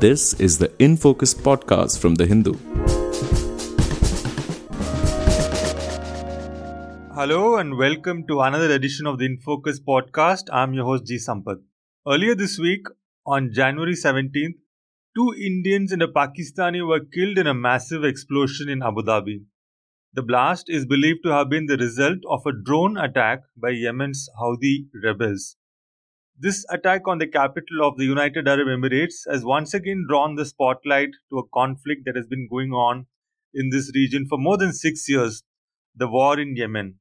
This is the In Focus podcast from The Hindu. Hello and welcome to another edition of the In Focus podcast. I'm your host G Sampath. Earlier this week, on January 17th, two Indians and a Pakistani were killed in a massive explosion in Abu Dhabi. The blast is believed to have been the result of a drone attack by Yemen's Houthi rebels. This attack on the capital of the United Arab Emirates has once again drawn the spotlight to a conflict that has been going on in this region for more than six years the war in Yemen.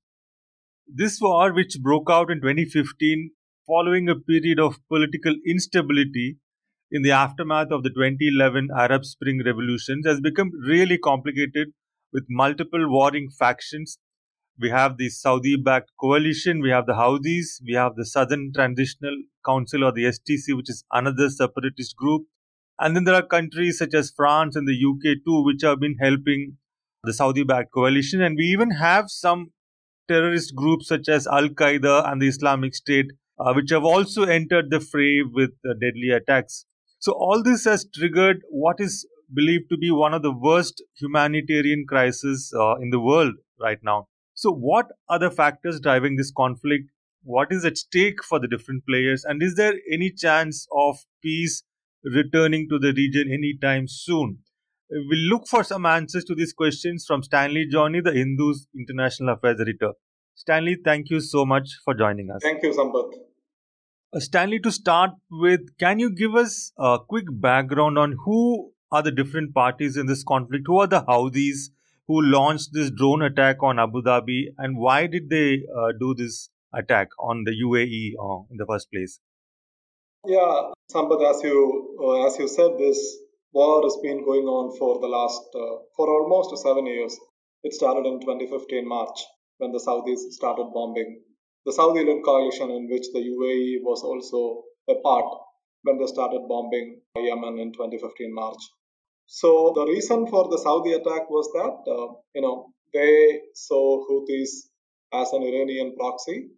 This war, which broke out in 2015 following a period of political instability in the aftermath of the 2011 Arab Spring revolutions, has become really complicated with multiple warring factions we have the Saudi backed coalition, we have the Houthis, we have the Southern Transitional Council or the STC, which is another separatist group. And then there are countries such as France and the UK too, which have been helping the Saudi backed coalition. And we even have some terrorist groups such as Al Qaeda and the Islamic State, uh, which have also entered the fray with uh, deadly attacks. So, all this has triggered what is believed to be one of the worst humanitarian crises uh, in the world right now. So, what are the factors driving this conflict? What is at stake for the different players? And is there any chance of peace returning to the region anytime soon? We'll look for some answers to these questions from Stanly Johny, the Hindu's International Affairs Editor. Stanly, thank you so much for joining us. Thank you, Sampath. Uh, Stanly, to start with, can you give us a quick background on who are the different parties in this conflict? Who are the Houthis? Who launched this drone attack on Abu Dhabi and why did they uh, do this attack on the UAE uh, in the first place? Yeah, Sampath, as you uh, as you said, this war has been going on for the last uh, for almost seven years. It started in 2015 March when the Saudis started bombing the Saudi-led coalition in which the UAE was also a part when they started bombing Yemen in 2015 March. So the reason for the Saudi attack was that uh, you know they saw Houthis as an Iranian proxy,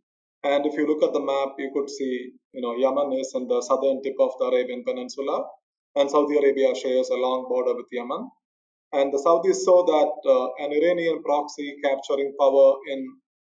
and if you look at the map, you could see you know Yemen is in the southern tip of the Arabian Peninsula, and Saudi Arabia shares a long border with Yemen. And the Saudis saw that uh, an Iranian proxy capturing power in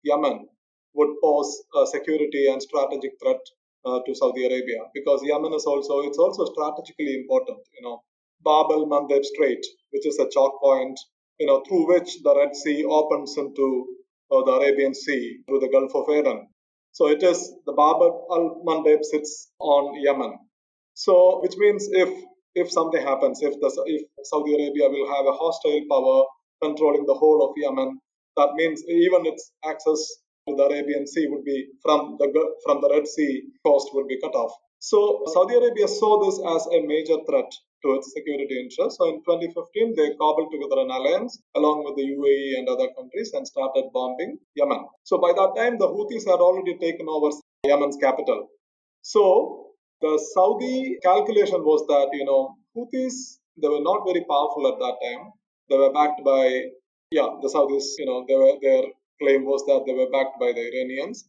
Yemen would pose a security and strategic threat uh, to Saudi Arabia because Yemen is also it's also strategically important. You know, Bab el Mandeb Strait, which is a choke point, you know, through which the Red Sea opens into uh, the Arabian Sea through the Gulf of Aden. So it is the Bab al Mandeb sits on Yemen. So which means if if something happens, if the if Saudi Arabia will have a hostile power controlling the whole of Yemen, that means even its access to the Arabian Sea would be from the from the Red Sea coast would be cut off. So Saudi Arabia saw this as a major threat to its security interests. So in 2015, they cobbled together an alliance along with the UAE and other countries and started bombing Yemen. So by that time, the Houthis had already taken over Yemen's capital. So the Saudi calculation was that, you know, Houthis, they were not very powerful at that time. They were backed by, yeah, the Saudis, you know, they were, their claim was that they were backed by the Iranians.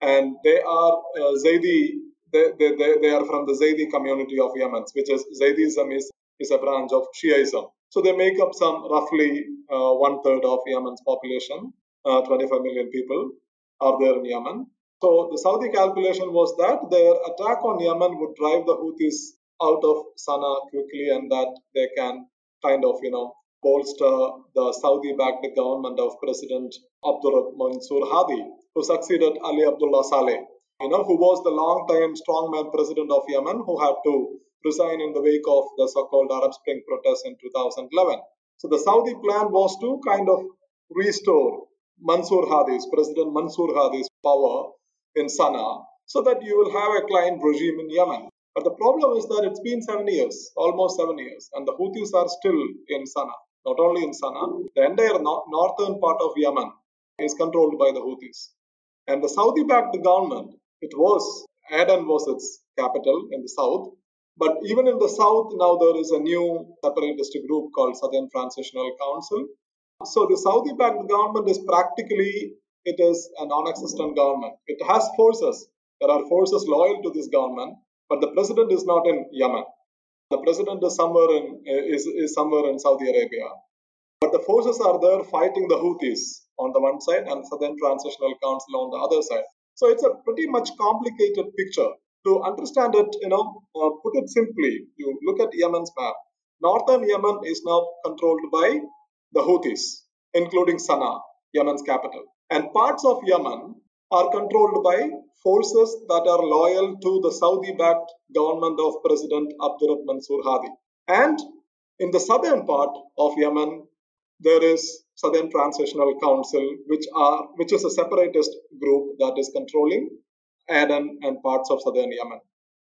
And they are uh, Zaidi they, they, they, are from the Zaydi community of Yemen, which is Zaydism is, is a branch of Shiaism. So they make up some roughly uh, one third of Yemen's population, uh, 25 million people are there in Yemen. So the Saudi calculation was that their attack on Yemen would drive the Houthis out of Sana'a quickly and that they can kind of, you know, bolster the Saudi-backed government of President Abdur Mansur Hadi, who succeeded Ali Abdullah Saleh you know, who was the long-time strongman president of Yemen, who had to resign in the wake of the so-called Arab Spring protests in 2011. So the Saudi plan was to kind of restore Mansour Hadi's, President Mansour Hadi's power in Sana'a, so that you will have a client regime in Yemen. But the problem is that it's been seven years, almost seven years, and the Houthis are still in Sana'a. Not only in Sana'a, the entire no- northern part of Yemen is controlled by the Houthis. And the Saudi backed government it was, Aden was its capital in the south. But even in the south, now there is a new separatist group called Southern Transitional Council. So the Saudi-backed government is practically, it is a non-existent government. It has forces. There are forces loyal to this government, but the president is not in Yemen. the president is somewhere in is, is somewhere in Saudi Arabia. But the forces are there fighting the Houthis on the one side and Southern Transitional Council on the other side. So it's a pretty much complicated picture. To understand it, you know, uh, put it simply, you look at Yemen's map. Northern Yemen is now controlled by the Houthis, including Sana'a, Yemen's capital. And parts of Yemen are controlled by forces that are loyal to the Saudi backed government of President Abdurrahman Mansour Hadi. And in the southern part of Yemen, there is Southern Transitional Council, which are which is a separatist group that is controlling Aden and parts of southern Yemen.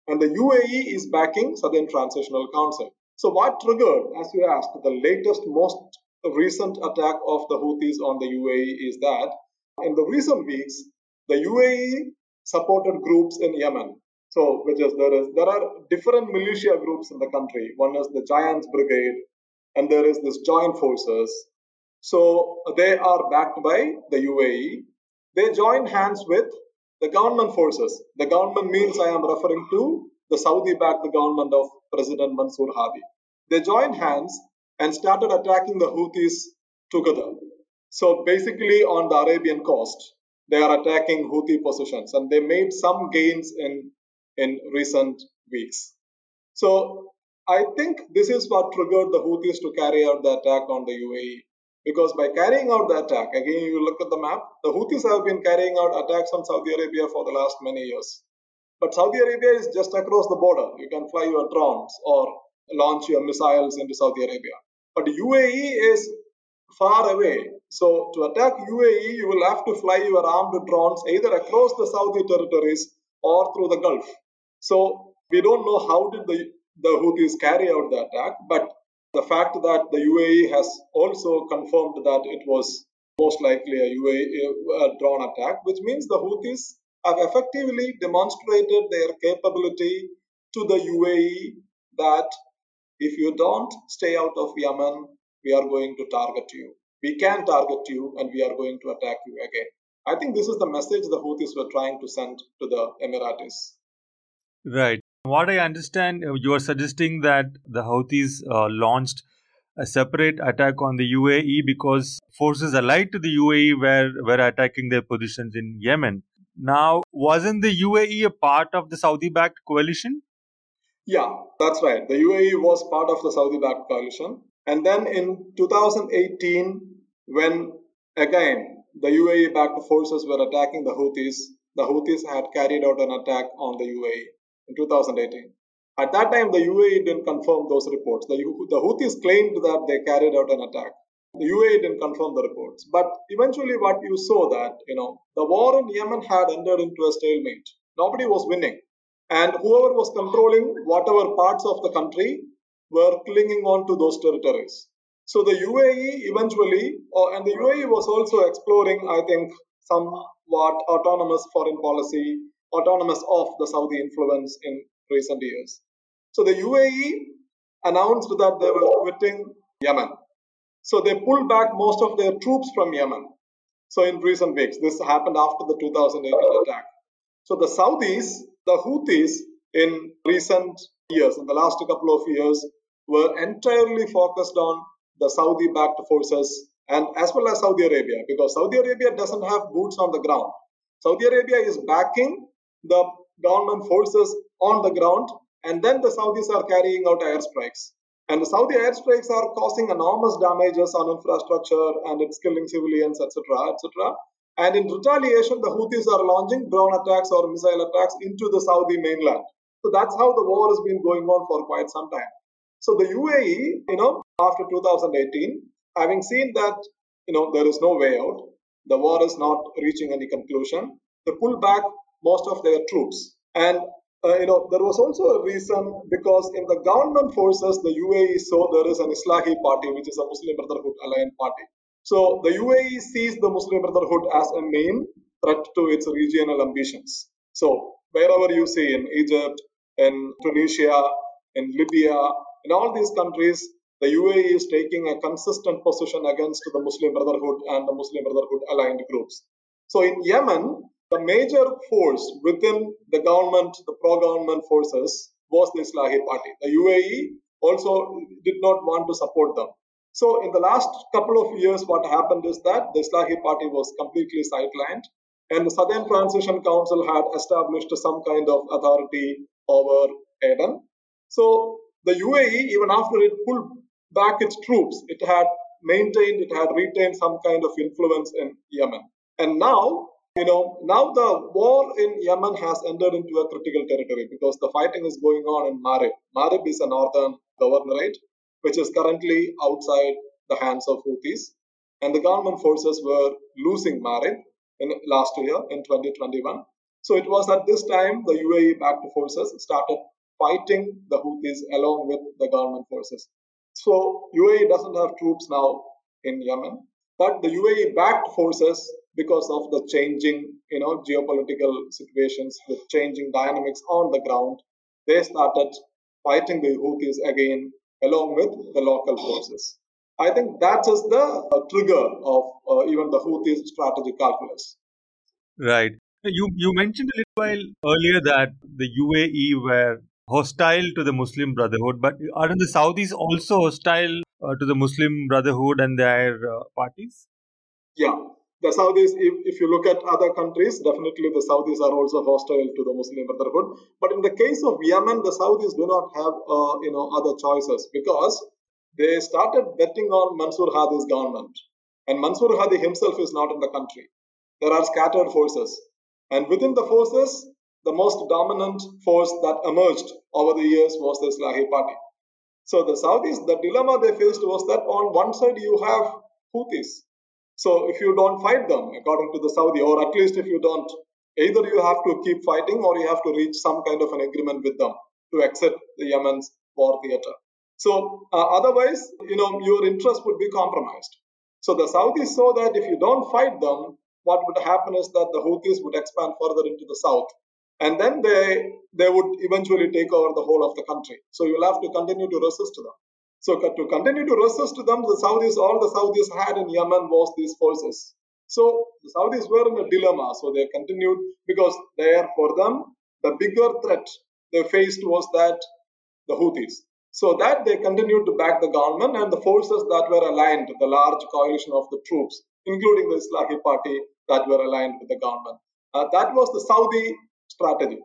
And the UAE is backing Southern Transitional Council. So what triggered, as you asked, the latest, most recent attack of the Houthis on the UAE is that in the recent weeks, the UAE supported groups in Yemen. So, which is there is there are different militia groups in the country. One is the Giants Brigade, and there is this Joint Forces. So they are backed by the UAE. They join hands with the government forces. The government means I am referring to the Saudi-backed government of President Mansour Hadi. They joined hands and started attacking the Houthis together. So basically on the Arabian coast, they are attacking Houthi positions and they made some gains in, in recent weeks. So I think this is what triggered the Houthis to carry out the attack on the UAE. Because by carrying out the attack, again, you look at the map, the Houthis have been carrying out attacks on Saudi Arabia for the last many years. But Saudi Arabia is just across the border. You can fly your drones or launch your missiles into Saudi Arabia. But UAE is far away. So to attack UAE, you will have to fly your armed drones either across the Saudi territories or through the Gulf. So we don't know how did the, the Houthis carry out the attack, but the fact that the UAE has also confirmed that it was most likely a UAE drone attack, which means the Houthis have effectively demonstrated their capability to the UAE that if you don't stay out of Yemen, we are going to target you. We can target you and we are going to attack you again. I think this is the message the Houthis were trying to send to the Emiratis. Right. What I understand, uh, you are suggesting that the Houthis uh, launched a separate attack on the UAE because forces allied to the UAE were, were attacking their positions in Yemen. Now, wasn't the UAE a part of the Saudi backed coalition? Yeah, that's right. The UAE was part of the Saudi backed coalition. And then in 2018, when again the UAE backed forces were attacking the Houthis, the Houthis had carried out an attack on the UAE in 2018. At that time, the UAE didn't confirm those reports. The, the Houthis claimed that they carried out an attack. The UAE didn't confirm the reports. But eventually, what you saw that, you know, the war in Yemen had entered into a stalemate. Nobody was winning. And whoever was controlling whatever parts of the country were clinging on to those territories. So the UAE eventually, uh, and the UAE was also exploring, I think, somewhat autonomous foreign policy autonomous of the Saudi influence in recent years. So the UAE announced that they were quitting Yemen. So they pulled back most of their troops from Yemen. So in recent weeks, this happened after the 2018 attack. So the Saudis, the Houthis, in recent years, in the last couple of years, were entirely focused on the Saudi backed forces and as well as Saudi Arabia, because Saudi Arabia doesn't have boots on the ground. Saudi Arabia is backing the government forces on the ground, and then the Saudis are carrying out airstrikes. And the Saudi airstrikes are causing enormous damages on infrastructure and it's killing civilians, etc., etc. And in retaliation, the Houthis are launching drone attacks or missile attacks into the Saudi mainland. So that's how the war has been going on for quite some time. So the UAE, you know, after 2018, having seen that, you know, there is no way out, the war is not reaching any conclusion, they pull back most of their troops. And uh, you know, there was also a reason because in the government forces, the UAE saw there is an Islahi party, which is a Muslim Brotherhood aligned party. So the UAE sees the Muslim Brotherhood as a main threat to its regional ambitions. So wherever you see in Egypt, in Tunisia, in Libya, in all these countries, the UAE is taking a consistent position against the Muslim Brotherhood and the Muslim Brotherhood aligned groups. So in Yemen, the major force within the government, the pro government forces, was the Islahi Party. The UAE also did not want to support them. So, in the last couple of years, what happened is that the Islahi Party was completely sidelined, and the Southern Transition Council had established some kind of authority over Aden. So, the UAE, even after it pulled back its troops, it had maintained, it had retained some kind of influence in Yemen. And now, you know, now the war in Yemen has entered into a critical territory because the fighting is going on in Marib. Marib is a northern governorate which is currently outside the hands of Houthis. And the government forces were losing Marib in last year in 2021. So it was at this time the UAE backed forces started fighting the Houthis along with the government forces. So UAE doesn't have troops now in Yemen, but the UAE backed forces because of the changing, you know, geopolitical situations the changing dynamics on the ground. They started fighting the Houthis again along with the local forces. I think that is the uh, trigger of uh, even the Houthis strategic calculus. Right. You you mentioned a little while earlier that the UAE were hostile to the Muslim Brotherhood, but aren't the Saudis also hostile uh, to the Muslim Brotherhood and their uh, parties? Yeah, the Saudis, if, if you look at other countries, definitely the Saudis are also hostile to the Muslim Brotherhood. But in the case of Yemen, the Saudis do not have uh, you know other choices because they started betting on Mansur Hadi's government, and Mansur Hadi himself is not in the country. There are scattered forces, and within the forces, the most dominant force that emerged over the years was the Islahi Party. So the Saudis, the dilemma they faced was that on one side you have Houthis, so if you don't fight them, according to the Saudi, or at least if you don't, either you have to keep fighting or you have to reach some kind of an agreement with them to exit the Yemen's war theater. So uh, otherwise, you know, your interest would be compromised. So the Saudis saw that if you don't fight them, what would happen is that the Houthis would expand further into the south, and then they they would eventually take over the whole of the country. So you'll have to continue to resist them. So to continue to resist them, the Saudis, all the Saudis had in Yemen was these forces. So the Saudis were in a dilemma. So they continued because there for them, the bigger threat they faced was that the Houthis. So that they continued to back the government and the forces that were aligned, the large coalition of the troops, including the Islamic Party that were aligned with the government. Uh, that was the Saudi strategy.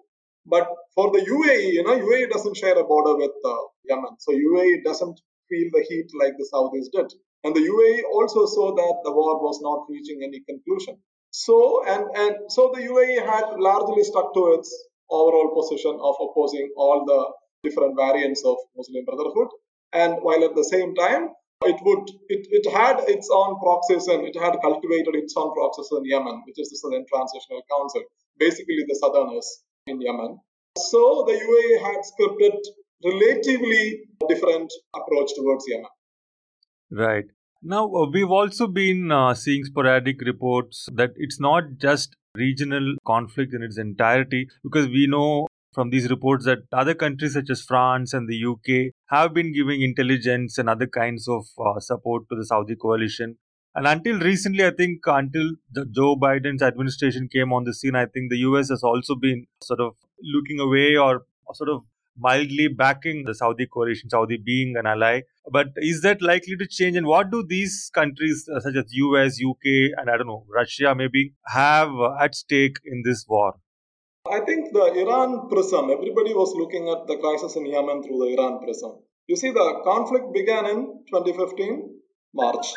But for the UAE, you know, UAE doesn't share a border with uh, Yemen. So UAE doesn't feel the heat like the Saudis did. And the UAE also saw that the war was not reaching any conclusion. So, and, and so the UAE had largely stuck to its overall position of opposing all the different variants of Muslim Brotherhood. And while at the same time, it would it, it had its own proxies and it had cultivated its own proxies in Yemen, which is the Southern Transitional Council, basically the Southerners in Yemen. So the UAE had scripted relatively different approach towards Yemen. Right. Now, uh, we've also been uh, seeing sporadic reports that it's not just regional conflict in its entirety, because we know from these reports that other countries such as France and the UK have been giving intelligence and other kinds of uh, support to the Saudi coalition. And until recently, I think until Joe Biden's administration came on the scene, I think the US has also been sort of looking away or sort of mildly backing the Saudi coalition, Saudi being an ally. But is that likely to change? And what do these countries, uh, such as US, UK, and I don't know, Russia maybe, have uh, at stake in this war? I think the Iran prism, everybody was looking at the crisis in Yemen through the Iran prism. You see, the conflict began in 2015, March.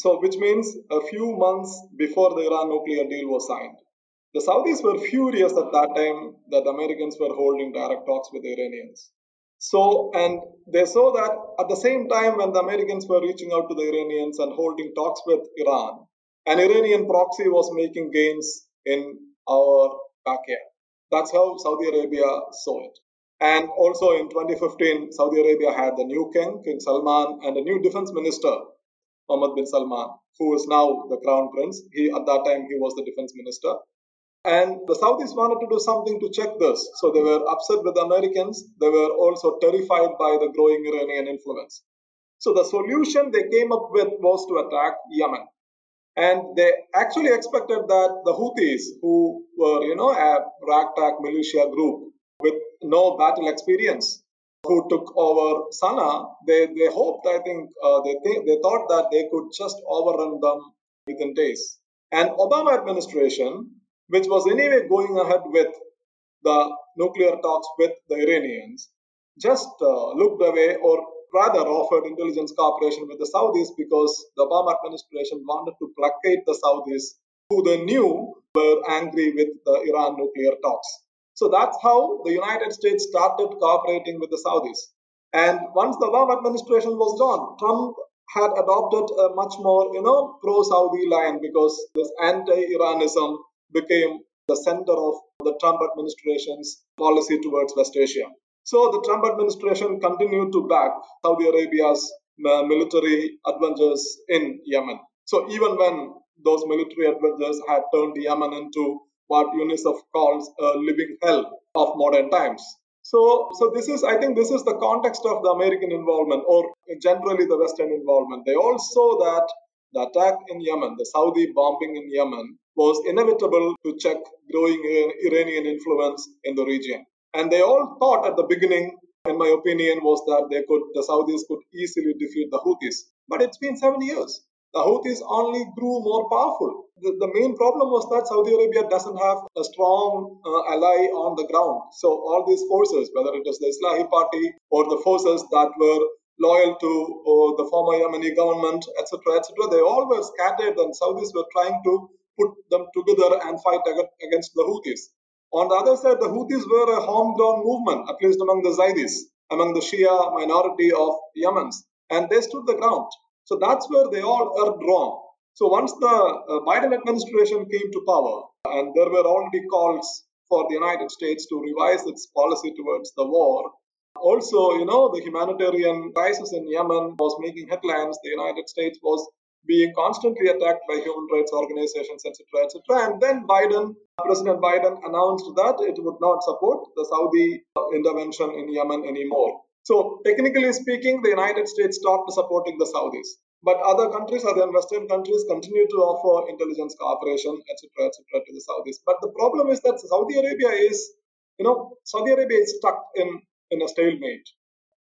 So, which means a few months before the Iran nuclear deal was signed. The Saudis were furious at that time that the Americans were holding direct talks with the Iranians. So, and they saw that at the same time when the Americans were reaching out to the Iranians and holding talks with Iran, an Iranian proxy was making gains in our backyard. That's how Saudi Arabia saw it. And also in 2015, Saudi Arabia had the new king, King Salman, and a new defense minister, Mohammed bin Salman, who is now the crown prince. He at that time he was the defense minister. And the Saudis wanted to do something to check this. So they were upset with the Americans. They were also terrified by the growing Iranian influence. So the solution they came up with was to attack Yemen. And they actually expected that the Houthis, who were, you know, a ragtag militia group with no battle experience who took over Sana, they, they hoped, I think, uh, they, th- they thought that they could just overrun them within days. And Obama administration, which was anyway going ahead with the nuclear talks with the Iranians, just uh, looked away or rather offered intelligence cooperation with the Saudis because the Obama administration wanted to placate the Saudis who they knew were angry with the Iran nuclear talks. So that's how the United States started cooperating with the Saudis. And once the Obama administration was gone, Trump had adopted a much more, you know, pro-Saudi line because this anti-Iranism became the center of the Trump administration's policy towards West Asia. So the Trump administration continued to back Saudi Arabia's uh, military adventures in Yemen. So even when those military adventures had turned Yemen into what UNICEF calls a living hell of modern times. So, so this is, I think, this is the context of the American involvement, or generally the Western involvement. They all saw that the attack in Yemen, the Saudi bombing in Yemen, was inevitable to check growing Iranian influence in the region. And they all thought at the beginning, in my opinion, was that they could, the Saudis could easily defeat the Houthis. But it's been seven years. The Houthis only grew more powerful. The, the main problem was that Saudi Arabia doesn't have a strong uh, ally on the ground. So all these forces, whether it is the Islahi Party or the forces that were loyal to uh, the former Yemeni government, etc., etc., they all were scattered, and Saudis were trying to put them together and fight against the Houthis. On the other side, the Houthis were a homegrown movement, at least among the Zaydis, among the Shia minority of Yemen, and they stood the ground. So that's where they all erred wrong. So once the uh, Biden administration came to power, and there were already calls for the United States to revise its policy towards the war, also, you know, the humanitarian crisis in Yemen was making headlines. The United States was being constantly attacked by human rights organizations, etc., etc. And then Biden, President Biden, announced that it would not support the Saudi intervention in Yemen anymore. So, technically speaking, the United States stopped supporting the Saudis. But other countries, other Western countries, continue to offer intelligence cooperation, etc., etc., to the Saudis. But the problem is that Saudi Arabia is, you know, Saudi Arabia is stuck in, in a stalemate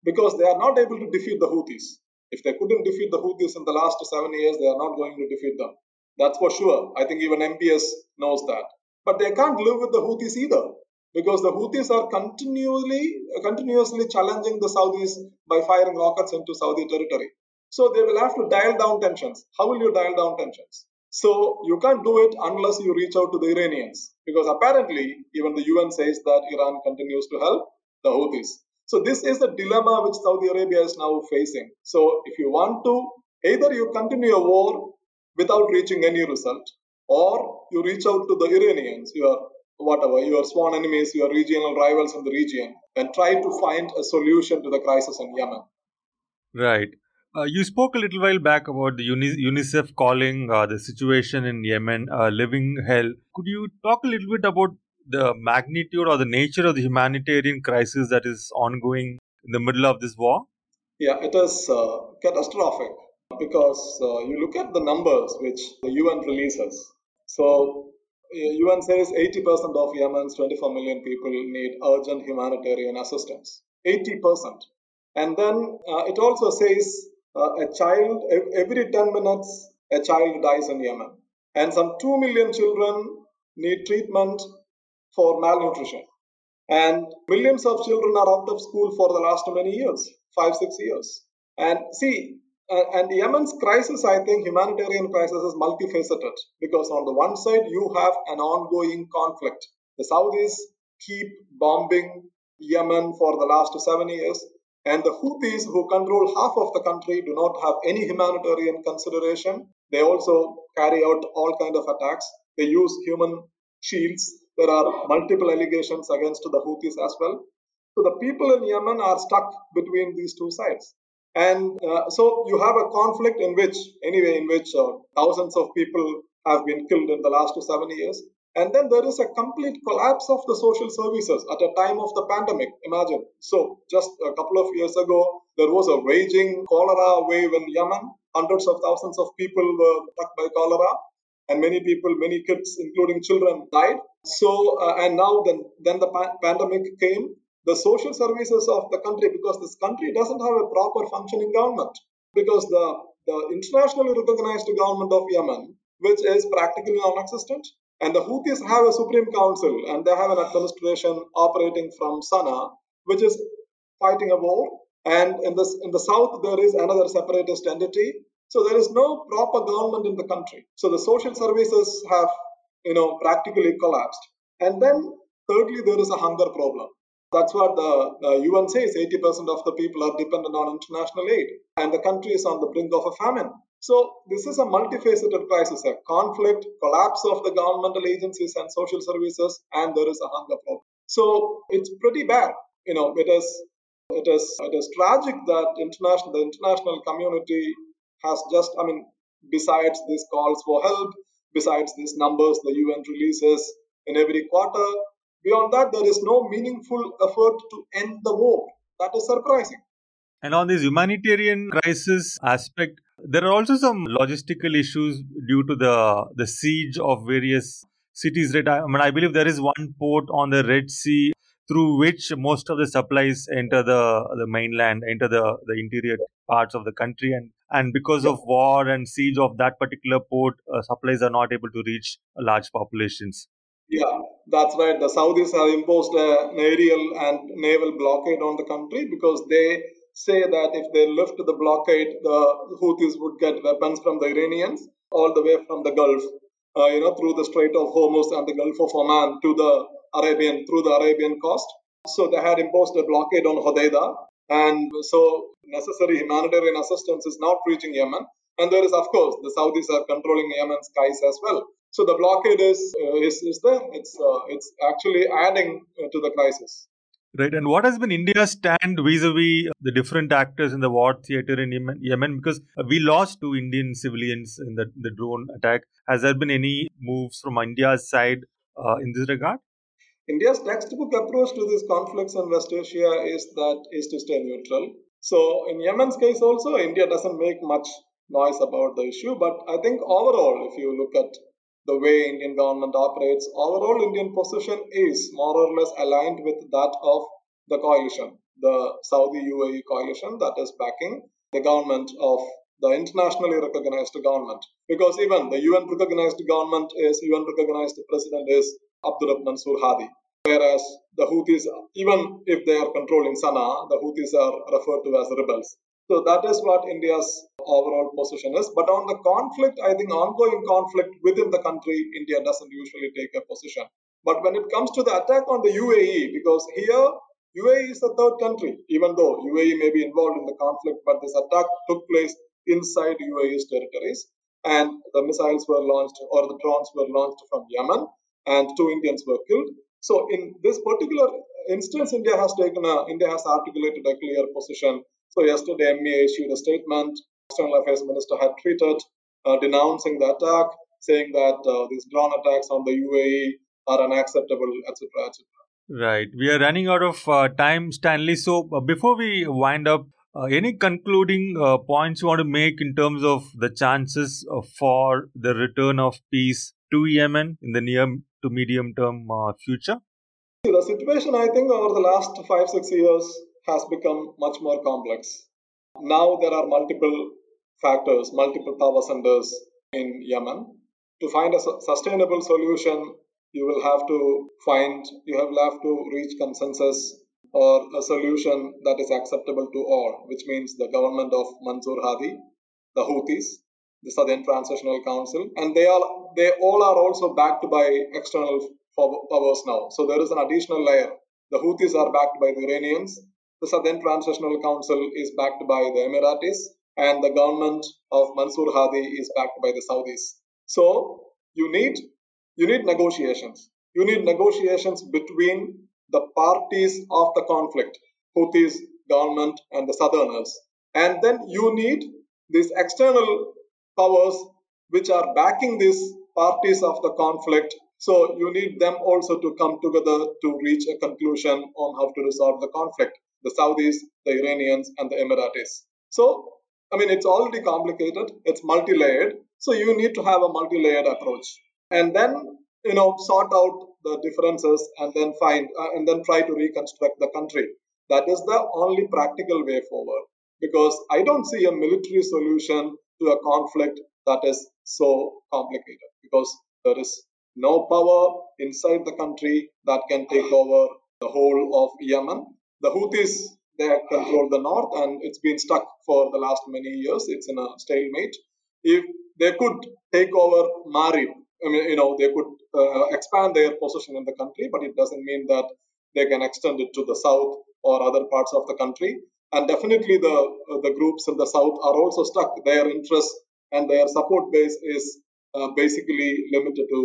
because they are not able to defeat the Houthis. If they couldn't defeat the Houthis in the last seven years, they are not going to defeat them. That's for sure. I think even MBS knows that. But they can't live with the Houthis either, because the Houthis are continually, continuously challenging the Saudis by firing rockets into Saudi territory. So they will have to dial down tensions. How will you dial down tensions? So you can't do it unless you reach out to the Iranians, because apparently even the UN says that Iran continues to help the Houthis. So this is the dilemma which Saudi Arabia is now facing. So if you want to, either you continue a war without reaching any result, or you reach out to the Iranians, your whatever, your sworn enemies, your regional rivals in the region, and try to find a solution to the crisis in Yemen. Right. Uh, you spoke a little while back about the UNICEF calling uh, the situation in Yemen a living hell. Could you talk a little bit about the magnitude or the nature of the humanitarian crisis that is ongoing in the middle of this war? Yeah, it is uh, catastrophic because uh, you look at the numbers which the UN releases. So, UN says 80% of Yemen's 24 million people need urgent humanitarian assistance. 80%. And then uh, it also says uh, a child, every 10 minutes, a child dies in Yemen. And some 2 million children need treatment for malnutrition. And millions of children are out of school for the last many years, five, six years. And see, and Yemen's crisis, I think, humanitarian crisis is multifaceted because on the one side, you have an ongoing conflict. The Saudis keep bombing Yemen for the last seven years, and the Houthis, who control half of the country, do not have any humanitarian consideration. They also carry out all kind of attacks. They use human shields there are multiple allegations against the Houthis as well. So the people in Yemen are stuck between these two sides. And uh, so you have a conflict in which, anyway, in which uh, thousands of people have been killed in the last seven years. And then there is a complete collapse of the social services at a time of the pandemic. Imagine. So, just a couple of years ago, there was a raging cholera wave in Yemen. Hundreds of thousands of people were struck by cholera and many people, many kids, including children, died. So, uh, and now then, then the pa- pandemic came, the social services of the country because this country doesn't have a proper functioning government because the, the internationally recognized government of Yemen, which is practically non-existent, and the Houthis have a supreme council and they have an administration operating from Sana'a, which is fighting a war. And in this in the south there is another separatist entity. So there is no proper government in the country. So the social services have, you know, practically collapsed. And then thirdly, there is a hunger problem. That's what the, the UN says 80% of the people are dependent on international aid, and the country is on the brink of a famine. So, this is a multifaceted crisis a conflict, collapse of the governmental agencies and social services, and there is a hunger problem. So, it's pretty bad. You know, it is it is it is tragic that international the international community has just I mean besides these calls for help besides these numbers the UN releases in every quarter Beyond that, there is no meaningful effort to end the war. That is surprising. And on this humanitarian crisis aspect, there are also some logistical issues due to the the siege of various cities. Right? I mean, I believe there is one port on the Red Sea through which most of the supplies enter the the mainland, enter the the interior parts of the country, and and because of war and siege of that particular port, uh, supplies are not able to reach large populations. Yeah, that's right. The Saudis have imposed an aerial and naval blockade on the country because they say that if they lift the blockade, the Houthis would get weapons from the Iranians all the way from the Gulf, uh, you know, through the Strait of Hormuz and the Gulf of Oman to the Arabian, through the Arabian coast. So they had imposed a blockade on Hodeidah. And so necessary humanitarian assistance is not reaching Yemen. And there is, of course, the Saudis are controlling Yemen's skies as well. So the blockade is uh, is, is there. It's uh, it's actually adding uh, to the crisis. Right. And what has been India's stand vis-a-vis the different actors in the war theater in Yemen? Yemen? Because we lost two Indian civilians in the, the drone attack. Has there been any moves from India's side uh, in this regard? India's textbook approach to these conflicts in West Asia is that is to stay neutral. So in Yemen's case also, India doesn't make much noise about the issue. But I think overall, if you look at the way Indian government operates, overall Indian position is more or less aligned with that of the coalition, the Saudi UAE coalition that is backing the government of the internationally recognized government. Because even the UN recognized government is UN recognized president is Abdurrahman Mansour Hadi. Whereas the Houthis, even if they are controlling Sana'a, the Houthis are referred to as rebels. So that is what India's overall position is. But on the conflict, I think ongoing conflict within the country, India doesn't usually take a position. But when it comes to the attack on the UAE, because here UAE is the third country, even though UAE may be involved in the conflict, but this attack took place inside UAE's territories. And the missiles were launched or the drones were launched from Yemen, and two Indians were killed. So in this particular instance, India has taken a, India has articulated a clear position so yesterday, MEA issued a statement. External Affairs Minister had tweeted uh, denouncing the attack, saying that uh, these drone attacks on the UAE are unacceptable, etc., etc. Right. We are running out of uh, time, Stanly. So uh, before we wind up, uh, any concluding uh, points you want to make in terms of the chances for the return of peace to Yemen in the near to medium term future? The situation, I think, over the last five, six years has become much more complex. Now there are multiple factors, multiple power centers in Yemen. To find a sustainable solution, you will have to find, you have have to reach consensus or a solution that is acceptable to all, which means the government of Mansour Hadi, the Houthis, the Southern Transitional Council, and they all they all are also backed by external powers now. So there is an additional layer. The Houthis are backed by the Iranians, the Southern Transitional Council is backed by the Emiratis, and the government of Mansour Hadi is backed by the Saudis. So you need you need negotiations. You need negotiations between the parties of the conflict, Houthis, government, and the Southerners. And then you need these external powers which are backing these parties of the conflict. So you need them also to come together to reach a conclusion on how to resolve the conflict the Saudis, the Iranians, and the Emiratis. So, I mean, it's already complicated, it's multi layered. So, you need to have a multi layered approach. And then, you know, sort out the differences and then find uh, and then try to reconstruct the country. That is the only practical way forward because I don't see a military solution to a conflict that is so complicated because there is no power inside the country that can take over the whole of Yemen. The Houthis they control the north and it's been stuck for the last many years. It's in a stalemate. If they could take over Marib, I mean, you know, they could uh, expand their position in the country, but it doesn't mean that they can extend it to the south or other parts of the country. And definitely, the uh, the groups in the south are also stuck. Their interests and their support base is uh, basically limited to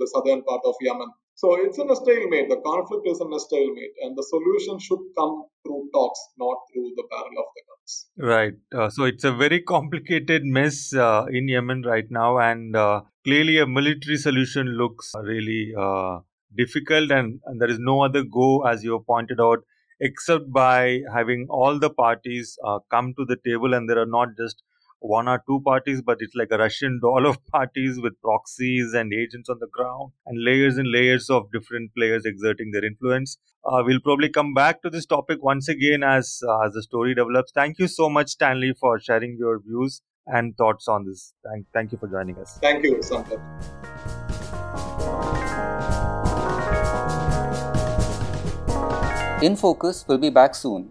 the southern part of Yemen. So it's in a stalemate. The conflict is in a stalemate, and the solution should come through talks, not through the barrel of the guns. Right. Uh, so it's a very complicated mess uh, in Yemen right now, and uh, clearly a military solution looks really uh, difficult, and, and, there is no other go, as you pointed out, except by having all the parties uh, come to the table, and there are not just one or two parties, but it's like a Russian doll of parties with proxies and agents on the ground and layers and layers of different players exerting their influence. Uh, we'll probably come back to this topic once again as uh, as the story develops. Thank you so much, Stanly, for sharing your views and thoughts on this. Thank, thank you for joining us. Thank you, Sampath. In Focus will be back soon